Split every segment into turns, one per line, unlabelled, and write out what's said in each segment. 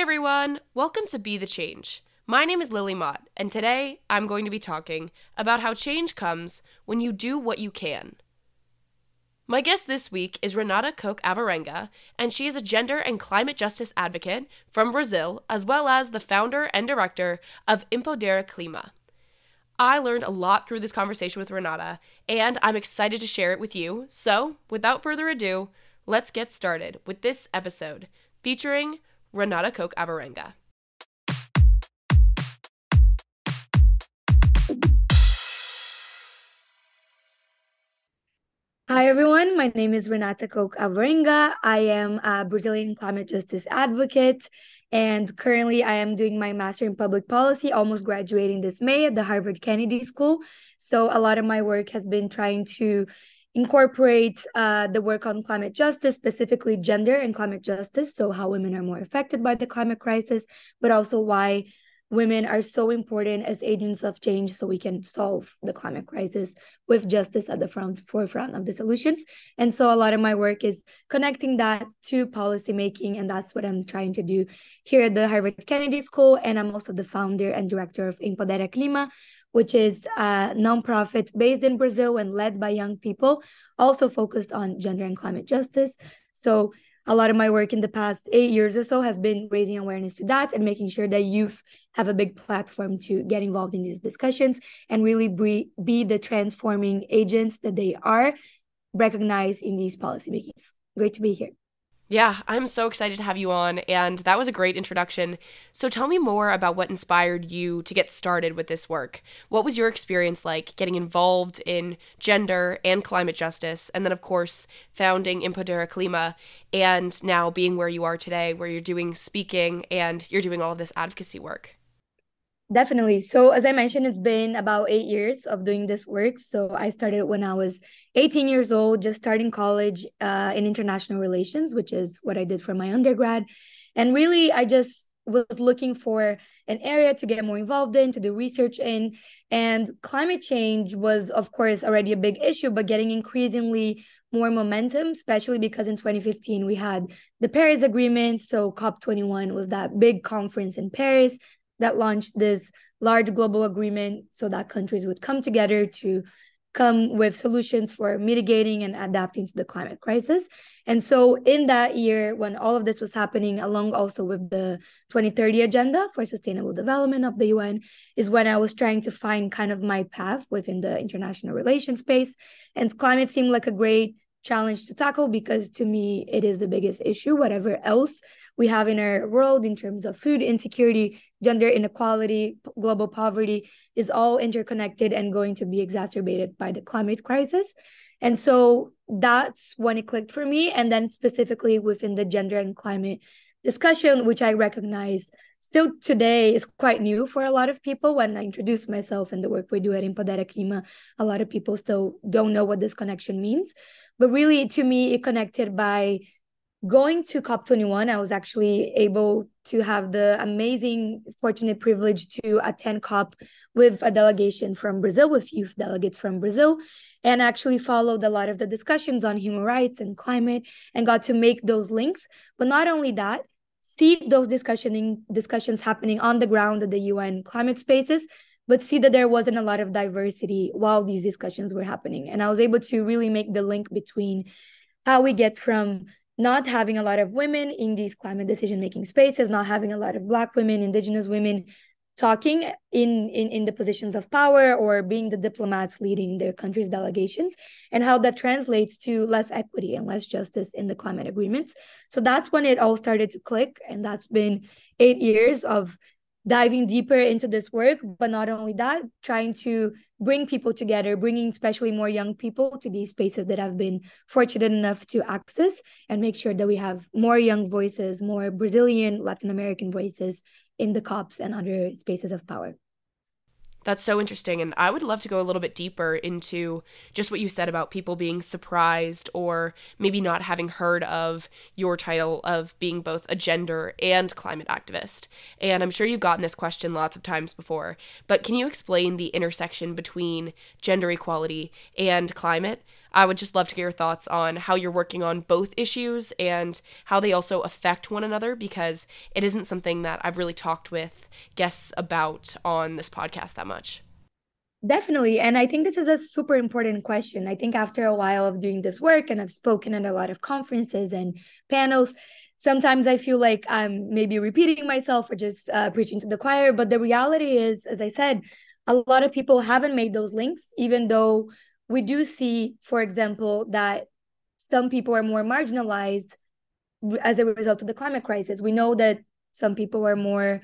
Everyone, welcome to Be the Change. My name is Lily Mott, and today I'm going to be talking about how change comes when you do what you can. My guest this week is Renata Koch Alvarenga, and she is a gender and climate justice advocate from Brazil, as well as the founder and director of Empodera Clima. I learned a lot through this conversation with Renata, and I'm excited to share it with you. So, without further ado, let's get started with this episode featuring Renata Koch Alvarenga.
Hi, everyone. My name is Renata Koch Alvarenga. I am a Brazilian climate justice advocate, and currently I am doing my master in public policy, almost graduating this May at the Harvard Kennedy School. So, a lot of my work has been trying to incorporate uh, the work on climate justice, specifically gender and climate justice. So, how women are more affected by the climate crisis, but also why women are so important as agents of change so we can solve the climate crisis with justice at the front forefront of the solutions and so a lot of my work is connecting that to policymaking and that's what i'm trying to do here at the harvard kennedy school and i'm also the founder and director of empodera clima which is a nonprofit based in Brazil and led by young people, also focused on gender and climate justice. So a lot of my work in the past eight years or so has been raising awareness to that and making sure that youth have a big platform to get involved in these discussions and really be, be the transforming agents that they are recognized in these policy makings. Great to be here.
Yeah, I'm so excited to have you on, and that was a great introduction. So tell me more about what inspired you to get started with this work. What was your experience like getting involved in gender and climate justice, and then, of course, founding Empodera Clima, and now being where you are today, where you're doing speaking and you're doing all of this advocacy work?
Definitely. So, as I mentioned, it's been about eight years of doing this work. So, I started when I was 18 years old, just starting college uh, in international relations, which is what I did for my undergrad. And really, I just was looking for an area to get more involved in, to do research in. And climate change was, of course, already a big issue, but getting increasingly more momentum, especially because in 2015 we had the Paris Agreement. So, COP21 was that big conference in Paris that launched this large global agreement so that countries would come together to come with solutions for mitigating and adapting to the climate crisis. And so, in that year, when all of this was happening, along also with the 2030 Agenda for Sustainable Development of the UN, is when I was trying to find kind of my path within the international relations space. And climate seemed like a great challenge to tackle because to me, it is the biggest issue, whatever else we have in our world in terms of food insecurity, gender inequality, global poverty is all interconnected and going to be exacerbated by the climate crisis. And so that's when it clicked for me. And then specifically within the gender and climate discussion, which I recognize still today is quite new for a lot of people. When I introduce myself and the work we do at Empodera Clima, a lot of people still don't know what this connection means. But really, to me, it connected by going to COP21, I was actually able to have the amazing, fortunate privilege to attend COP with a delegation from Brazil, with youth delegates from Brazil, and actually followed a lot of the discussions on human rights and climate and got to make those links. But not only that, see those discussioning discussions happening on the ground at the UN climate spaces, but see that there wasn't a lot of diversity while these discussions were happening. And I was able to really make the link between how we get from not having a lot of women in these climate decision making spaces, not having a lot of Black women, Indigenous women talking in, in, in the positions of power or being the diplomats leading their country's delegations, and how that translates to less equity and less justice in the climate agreements. So that's when it all started to click. And that's been eight years of diving deeper into this work but not only that trying to bring people together bringing especially more young people to these spaces that have been fortunate enough to access and make sure that we have more young voices more brazilian latin american voices in the cops and other spaces of power
that's so interesting. And I would love to go a little bit deeper into just what you said about people being surprised or maybe not having heard of your title of being both a gender and climate activist. And I'm sure you've gotten this question lots of times before, but can you explain the intersection between gender equality and climate? I would just love to get your thoughts on how you're working on both issues and how they also affect one another because it isn't something that I've really talked with guests about on this podcast that much.
Definitely. And I think this is a super important question. I think after a while of doing this work, and I've spoken at a lot of conferences and panels, sometimes I feel like I'm maybe repeating myself or just uh, preaching to the choir. But the reality is, as I said, a lot of people haven't made those links, even though we do see, for example, that some people are more marginalized as a result of the climate crisis. We know that some people are more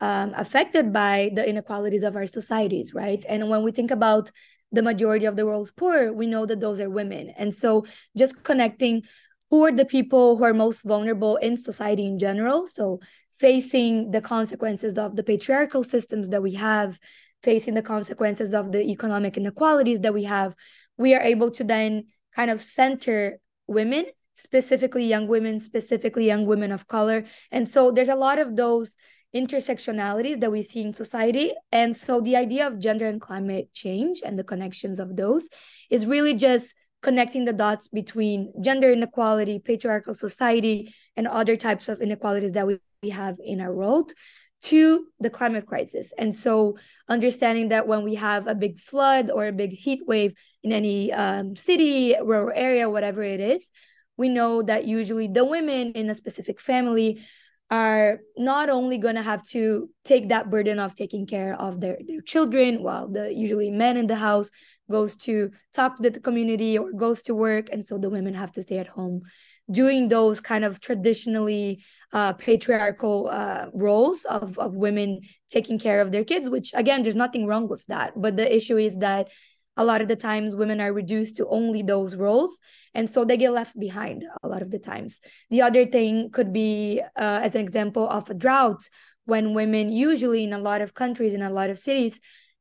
um, affected by the inequalities of our societies, right? And when we think about the majority of the world's poor, we know that those are women. And so just connecting who are the people who are most vulnerable in society in general. So facing the consequences of the patriarchal systems that we have, facing the consequences of the economic inequalities that we have, we are able to then kind of center women, specifically young women, specifically young women of color. And so there's a lot of those intersectionalities that we see in society. And so the idea of gender and climate change and the connections of those is really just connecting the dots between gender inequality, patriarchal society, and other types of inequalities that we, we have in our world to the climate crisis. And so understanding that when we have a big flood or a big heat wave in any um, city, rural area, whatever it is, we know that usually the women in a specific family are not only going to have to take that burden of taking care of their, their children while the usually men in the house goes to talk to the community or goes to work and so the women have to stay at home doing those kind of traditionally uh, patriarchal uh, roles of, of women taking care of their kids which again there's nothing wrong with that. But the issue is that a lot of the times women are reduced to only those roles and so they get left behind a lot of the times. The other thing could be uh, as an example of a drought when women usually in a lot of countries in a lot of cities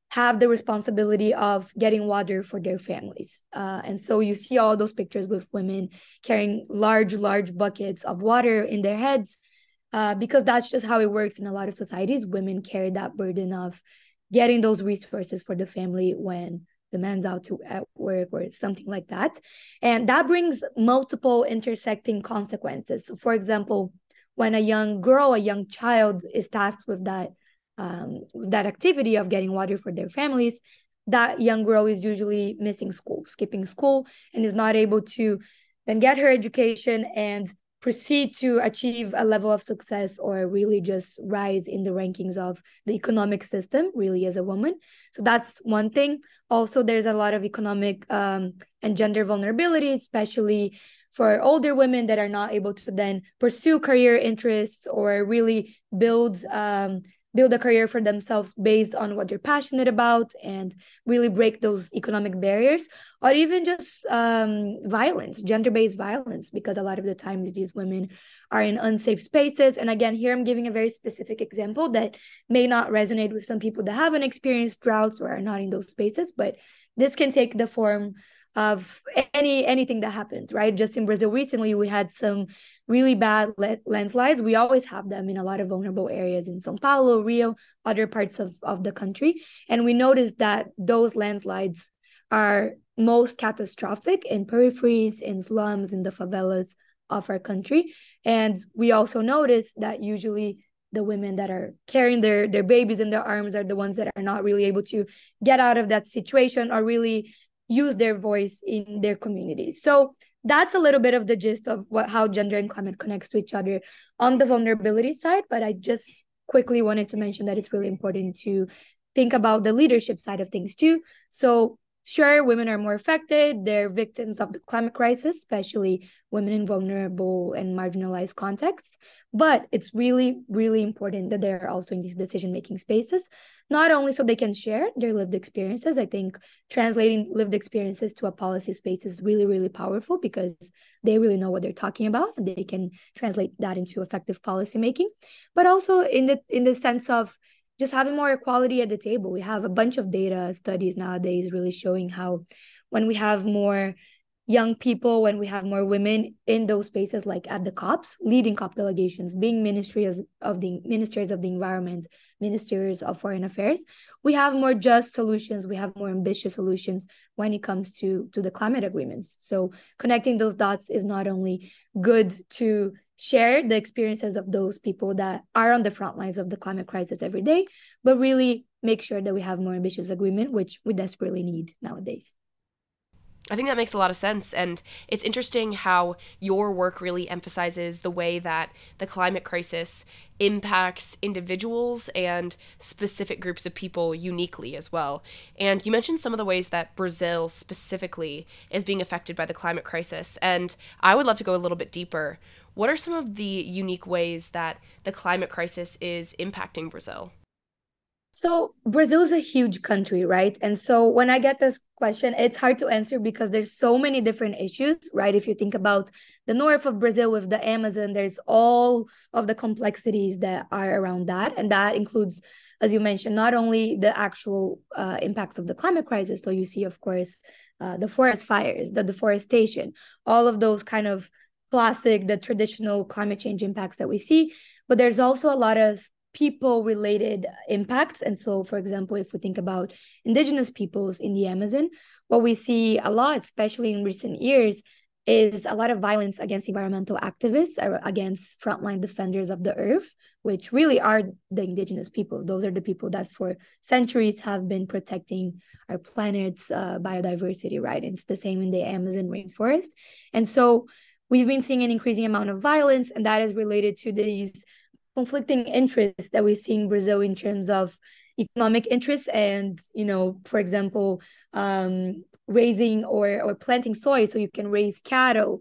have the responsibility of getting water for their families. Uh, and so you see all those pictures with women carrying large large buckets of water in their heads. Uh, because that's just how it works in a lot of societies. Women carry that burden of getting those resources for the family when the man's out to at work or something like that. And that brings multiple intersecting consequences. So for example when a young girl a young child is tasked with that um, that activity of getting water for their families that young girl is usually missing school skipping school and is not able to then get her education and proceed to achieve a level of success or really just rise in the rankings of the economic system really as a woman. So that's one thing. Also there's a lot of economic um, and gender vulnerability especially for older women that are not able to then pursue career interests or really build um, build a career for themselves based on what they're passionate about and really break those economic barriers or even just um, violence gender-based violence because a lot of the times these women are in unsafe spaces. And again here i'm giving a very specific example that may not resonate with some people that haven't experienced droughts or are not in those spaces but this can take the form of any anything that happens right? Just in brazil recently we had some really bad landslides. We always have them in a lot of vulnerable areas in sao paulo rio other parts of, of the country. And we noticed that those landslides are most catastrophic in peripheries in slums in the favelas of our country. And we also noticed that usually the women that are carrying their their babies in their arms are the ones that are not really able to get out of that situation or really use their voice in their community. So that's a little bit of the gist of what how gender and climate connects to each other on the vulnerability side. But I just quickly wanted to mention that it's really important to think about the leadership side of things too. So Sure, women are more affected. They're victims of the climate crisis, especially women in vulnerable and marginalized contexts. But it's really, really important that they're also in these decision making spaces, not only so they can share their lived experiences. I think translating lived experiences to a policy space is really, really powerful because they really know what they're talking about and they can translate that into effective policy making. But also in the in the sense of just having more equality at the table. We have a bunch of data studies nowadays really showing how when we have more young people, when we have more women in those spaces, like at the COPs, leading COP delegations, being ministries of the ministers of the environment, ministers of foreign affairs, we have more just solutions. We have more ambitious solutions when it comes to to the climate agreements. So connecting those dots is not only good to share the experiences of those people that are on the front lines of the climate crisis every day, but really make sure that we have more ambitious agreement, which we desperately need nowadays.
I think that makes a lot of sense. And it's interesting how your work really emphasizes the way that the climate crisis impacts individuals and specific groups of people uniquely as well. And you mentioned some of the ways that Brazil specifically is being affected by the climate crisis. And I would love to go a little bit deeper. What are some of the unique ways that the climate crisis is impacting Brazil?
So Brazil is a huge country, right? And so when I get this question, it's hard to answer because there's so many different issues, right? If you think about the north of Brazil with the Amazon, there's all of the complexities that are around that, and that includes, as you mentioned, not only the actual uh, impacts of the climate crisis. So you see, of course, uh, the forest fires, the deforestation, all of those kind of classic, the traditional climate change impacts that we see. But there's also a lot of people related impacts. And so, for example, if we think about indigenous peoples in the Amazon, what we see a lot, especially in recent years, is a lot of violence against environmental activists, uh, against frontline defenders of the earth, which really are the indigenous people. Those are the people that for centuries have been protecting our planet's uh, biodiversity, right? And it's the same in the Amazon rainforest. And so we've been seeing an increasing amount of violence, and that is related to these conflicting interests that we see in Brazil in terms of economic interests and you know for example um, raising or or planting soy so you can raise cattle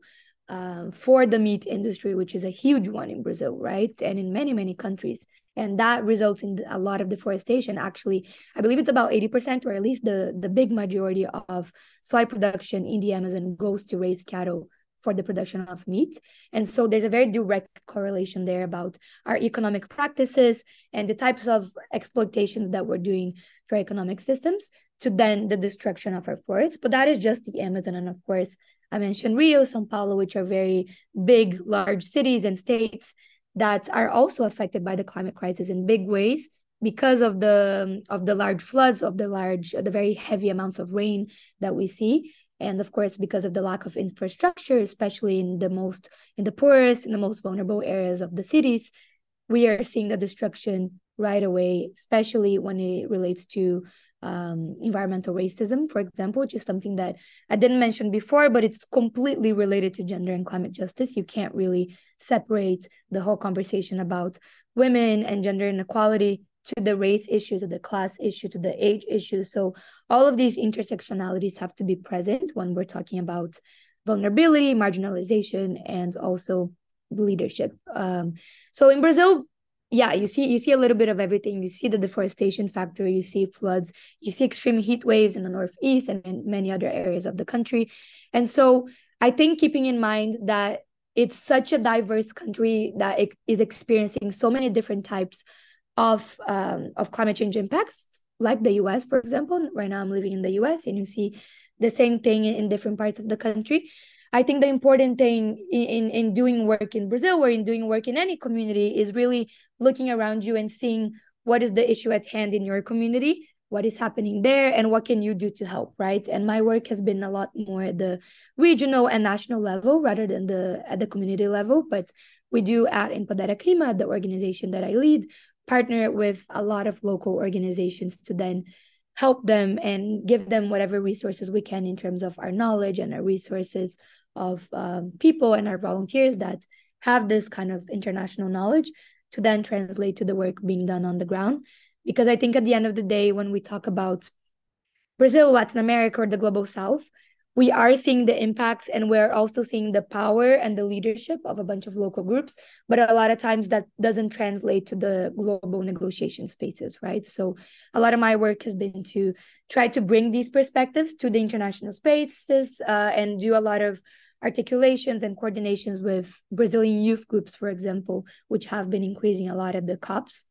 um, for the meat industry which is a huge one in Brazil right? And in many many countries. And that results in a lot of deforestation. Actually i believe it's about 80% or at least the the big majority of soy production in the amazon goes to raise cattle for the production of meat. And so there's a very direct correlation there about our economic practices and the types of exploitations that we're doing for economic systems to then the destruction of our forests. But that is just the Amazon. And of course, I mentioned Rio, Sao Paulo, which are very big, large cities and states that are also affected by the climate crisis in big ways because of the of the large floods of the large the very heavy amounts of rain that we see and of course because of the lack of infrastructure especially in the most in the poorest in the most vulnerable areas of the cities we are seeing the destruction right away especially when it relates to um, environmental racism for example which is something that i didn't mention before but it's completely related to gender and climate justice. You can't really separate the whole conversation about women and gender inequality to the race issue, to the class issue, to the age issue. So all of these intersectionalities have to be present when we're talking about vulnerability, marginalization, and also leadership. Um, so in Brazil, yeah, you see you see a little bit of everything. You see the deforestation factor, you see floods, you see extreme heat waves in the northeast and in many other areas of the country. And so I think keeping in mind that it's such a diverse country that it is experiencing so many different types of um, of climate change impacts, like the U.S. for example. Right now, I'm living in the U.S. and you see the same thing in different parts of the country. I think the important thing in, in doing work in Brazil or in doing work in any community is really looking around you and seeing what is the issue at hand in your community, what is happening there, and what can you do to help, right? And my work has been a lot more at the regional and national level rather than the at the community level. But we do at Empodera Clima, the organization that I lead, partner with a lot of local organizations to then help them and give them whatever resources we can in terms of our knowledge and our resources of um, people and our volunteers that have this kind of international knowledge to then translate to the work being done on the ground. Because I think at the end of the day, when we talk about Brazil, Latin America, or the global south, we are seeing the impacts and we're also seeing the power and the leadership of a bunch of local groups but a lot of times that doesn't translate to the global negotiation spaces right? So a lot of my work has been to try to bring these perspectives to the international spaces uh, and do a lot of articulations and coordinations with brazilian youth groups for example which have been increasing a lot at the cops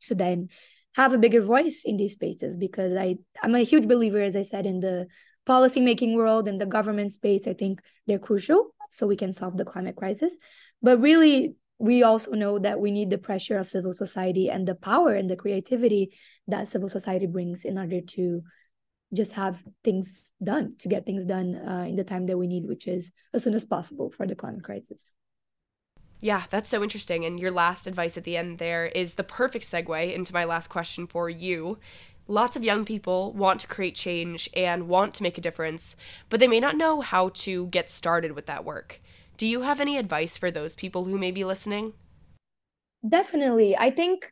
to then have a bigger voice in these spaces because i i'm a huge believer as i said in the policy making world and the government space, I think they're crucial so we can solve the climate crisis. But really, we also know that we need the pressure of civil society and the power and the creativity that civil society brings in order to just have things done to get things done uh, in the time that we need which is as soon as possible for the climate crisis
yeah, that's so interesting. And your last advice at the end there is the perfect segue into my last question for you. Lots of young people want to create change and want to make a difference, but they may not know how to get started with that work. Do you have any advice for those people who may be listening?
Definitely. I think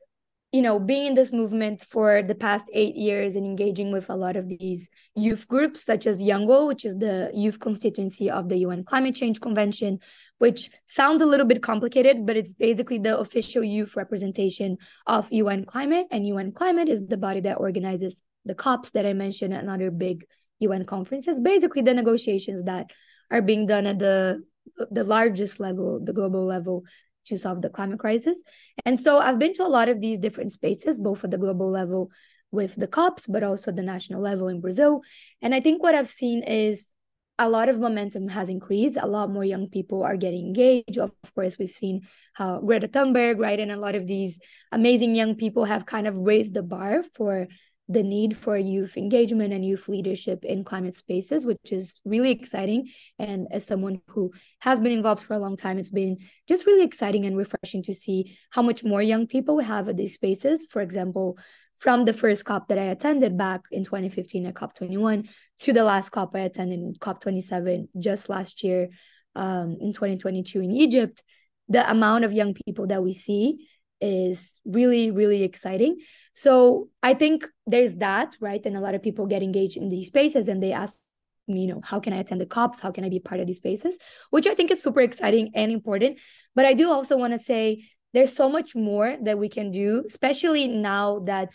you know, being in this movement for the past eight years and engaging with a lot of these youth groups, such as YOUNGO, which is the youth constituency of the UN Climate Change Convention, which sounds a little bit complicated, but it's basically the official youth representation of UN Climate. And UN Climate is the body that organizes the COPs that I mentioned and other big UN conferences, basically the negotiations that are being done at the the largest level, the global level, to solve the climate crisis. And so I've been to a lot of these different spaces, both at the global level with the COPs, but also at the national level in Brazil. And I think what I've seen is a lot of momentum has increased. A lot more young people are getting engaged. Of course, we've seen how Greta Thunberg, right, and a lot of these amazing young people have kind of raised the bar for the need for youth engagement and youth leadership in climate spaces, which is really exciting. And as someone who has been involved for a long time, it's been just really exciting and refreshing to see how much more young people we have at these spaces. For example, from the first COP that I attended back in 2015 at COP21 to the last COP I attended COP27 just last year um, in 2022 in Egypt, the amount of young people that we see is really really exciting. So i think there's that right? And a lot of people get engaged in these spaces and they ask me you know how can i attend the cops? How can i be part of these spaces? Which i think is super exciting and important. But i do also want to say there's so much more that we can do especially now that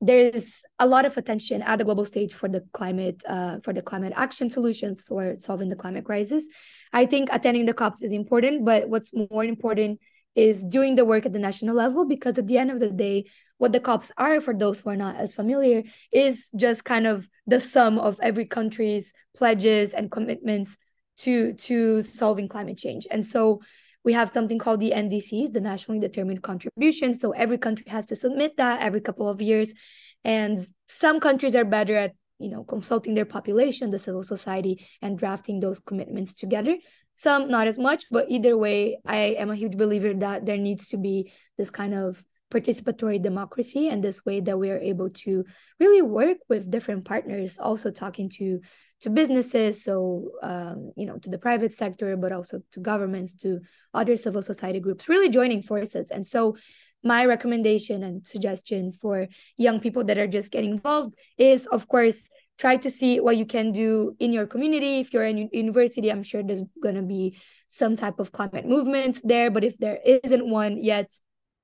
there's a lot of attention at the global stage for the climate uh, for the climate action solutions for solving the climate crisis. I think attending the cops is important but what's more important is doing the work at the national level because at the end of the day what the cops are for those who are not as familiar is just kind of the sum of every country's pledges and commitments to to solving climate change. And so we have something called the ndcs the nationally determined contribution. So every country has to submit that every couple of years. And some countries are better at you know consulting their population the civil society and drafting those commitments together. Some not as much but either way i am a huge believer that there needs to be this kind of participatory democracy and this way that we are able to really work with different partners also talking to to businesses so um, you know to the private sector but also to governments to other civil society groups really joining forces. And so my recommendation and suggestion for young people that are just getting involved is of course try to see what you can do in your community. If you're in university i'm sure there's going to be some type of climate movement there but if there isn't one yet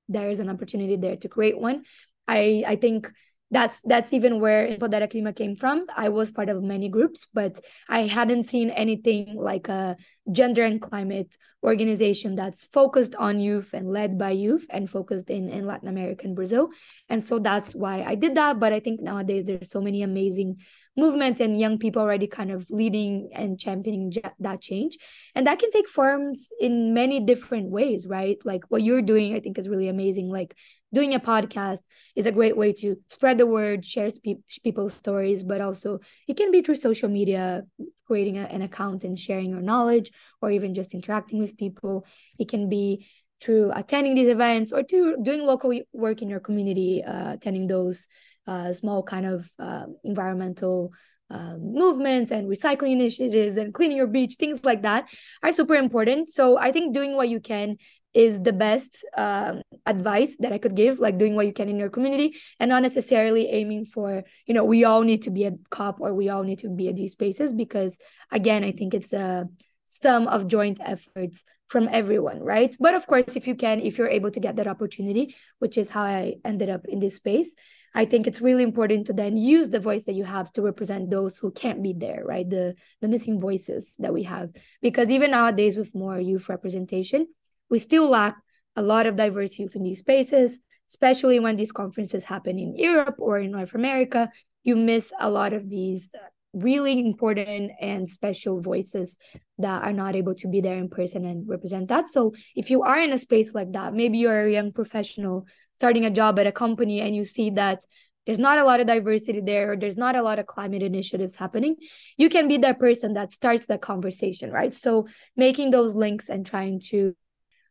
there is an opportunity there to create one. I i think that's that's even where Empodera Clima came from. I was part of many groups, but I hadn't seen anything like a gender and climate organization that's focused on youth and led by youth and focused in, in Latin America and Brazil. And so that's why I did that. But I think nowadays there's so many amazing movements and young people already kind of leading and championing that change. And that can take forms in many different ways, right? Like what you're doing, I think is really amazing. Like doing a podcast is a great way to spread the word, share pe- people's stories, but also it can be through social media, creating a, an account and sharing your knowledge, or even just interacting with people. It can be through attending these events or to doing local work in your community, uh, attending those uh, small kind of uh, environmental um, movements and recycling initiatives and cleaning your beach, things like that are super important. So I think doing what you can is the best um, advice that I could give, like doing what you can in your community and not necessarily aiming for, you know, we all need to be a cop or we all need to be at these spaces because, again, I think it's a sum of joint efforts from everyone, right? But of course, if you can, if you're able to get that opportunity, which is how I ended up in this space, I think it's really important to then use the voice that you have to represent those who can't be there, right? The the missing voices that we have. Because even nowadays with more youth representation, we still lack a lot of diverse youth in these spaces, especially when these conferences happen in Europe or in North America. You miss a lot of these uh, really important and special voices that are not able to be there in person and represent that. So if you are in a space like that, maybe you're a young professional starting a job at a company and you see that there's not a lot of diversity there or there's not a lot of climate initiatives happening you can be that person that starts that conversation right so making those links and trying to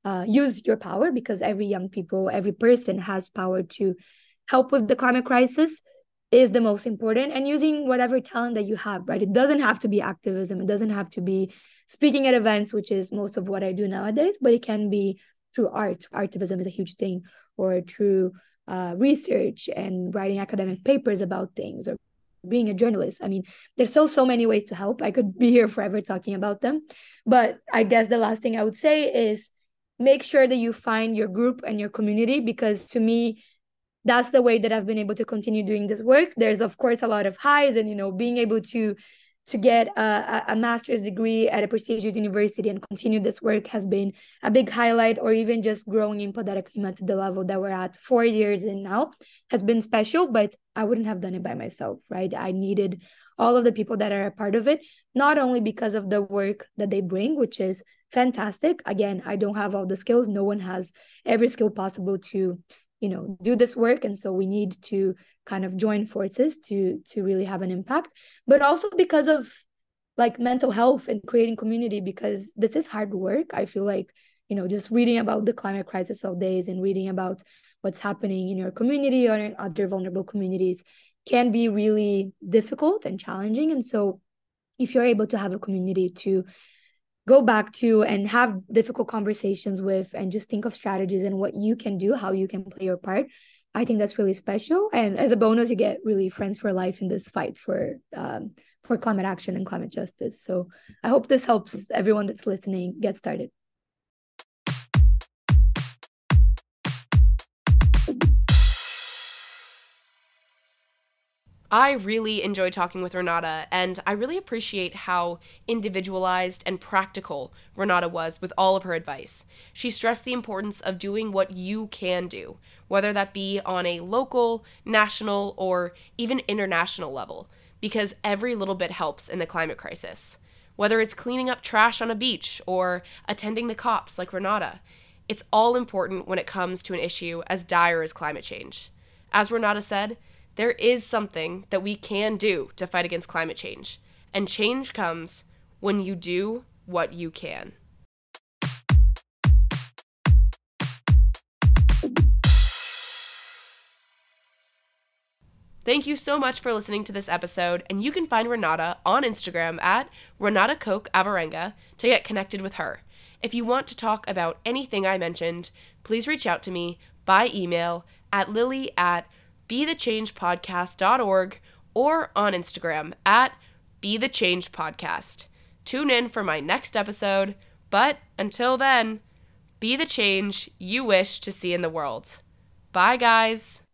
uh, use your power because every young people every person has power to help with the climate crisis is the most important. And using whatever talent that you have right? It doesn't have to be activism. It doesn't have to be speaking at events which is most of what i do nowadays but it can be through art. Activism is a huge thing or through uh, research and writing academic papers about things or being a journalist. I mean there's so so many ways to help. I could be here forever talking about them. But i guess the last thing i would say is make sure that you find your group and your community because to me that's the way that I've been able to continue doing this work. There's of course a lot of highs, and you know, being able to to get a, a master's degree at a prestigious university and continue this work has been a big highlight, or even just growing Empodera Clima to the level that we're at four years in now has been special. But I wouldn't have done it by myself, right? I needed all of the people that are a part of it, not only because of the work that they bring, which is fantastic. Again, I don't have all the skills. No one has every skill possible to you know do this work and so we need to kind of join forces to to really have an impact but also because of like mental health and creating community because this is hard work i feel like you know just reading about the climate crisis all days and reading about what's happening in your community or in other vulnerable communities can be really difficult and challenging. And so if you're able to have a community to go back to and have difficult conversations with and just think of strategies and what you can do how you can play your part i think that's really special. And as a bonus you get really friends for life in this fight for um, for climate action and climate justice. So i hope this helps everyone that's listening get started
I really enjoy talking with Renata, and I really appreciate how individualized and practical Renata was with all of her advice. She stressed the importance of doing what you can do, whether that be on a local, national, or even international level, because every little bit helps in the climate crisis. Whether it's cleaning up trash on a beach or attending the COPs like Renata, it's all important when it comes to an issue as dire as climate change. As Renata said, there is something that we can do to fight against climate change. And change comes when you do what you can. Thank you so much for listening to this episode, and you can find Renata on Instagram at Renata Koch Alvarenga to get connected with her. If you want to talk about anything I mentioned, please reach out to me by email at lily at bethechangepodcast.org or on Instagram at bethechangepodcast. Tune in for my next episode, but until then, be the change you wish to see in the world. Bye, guys.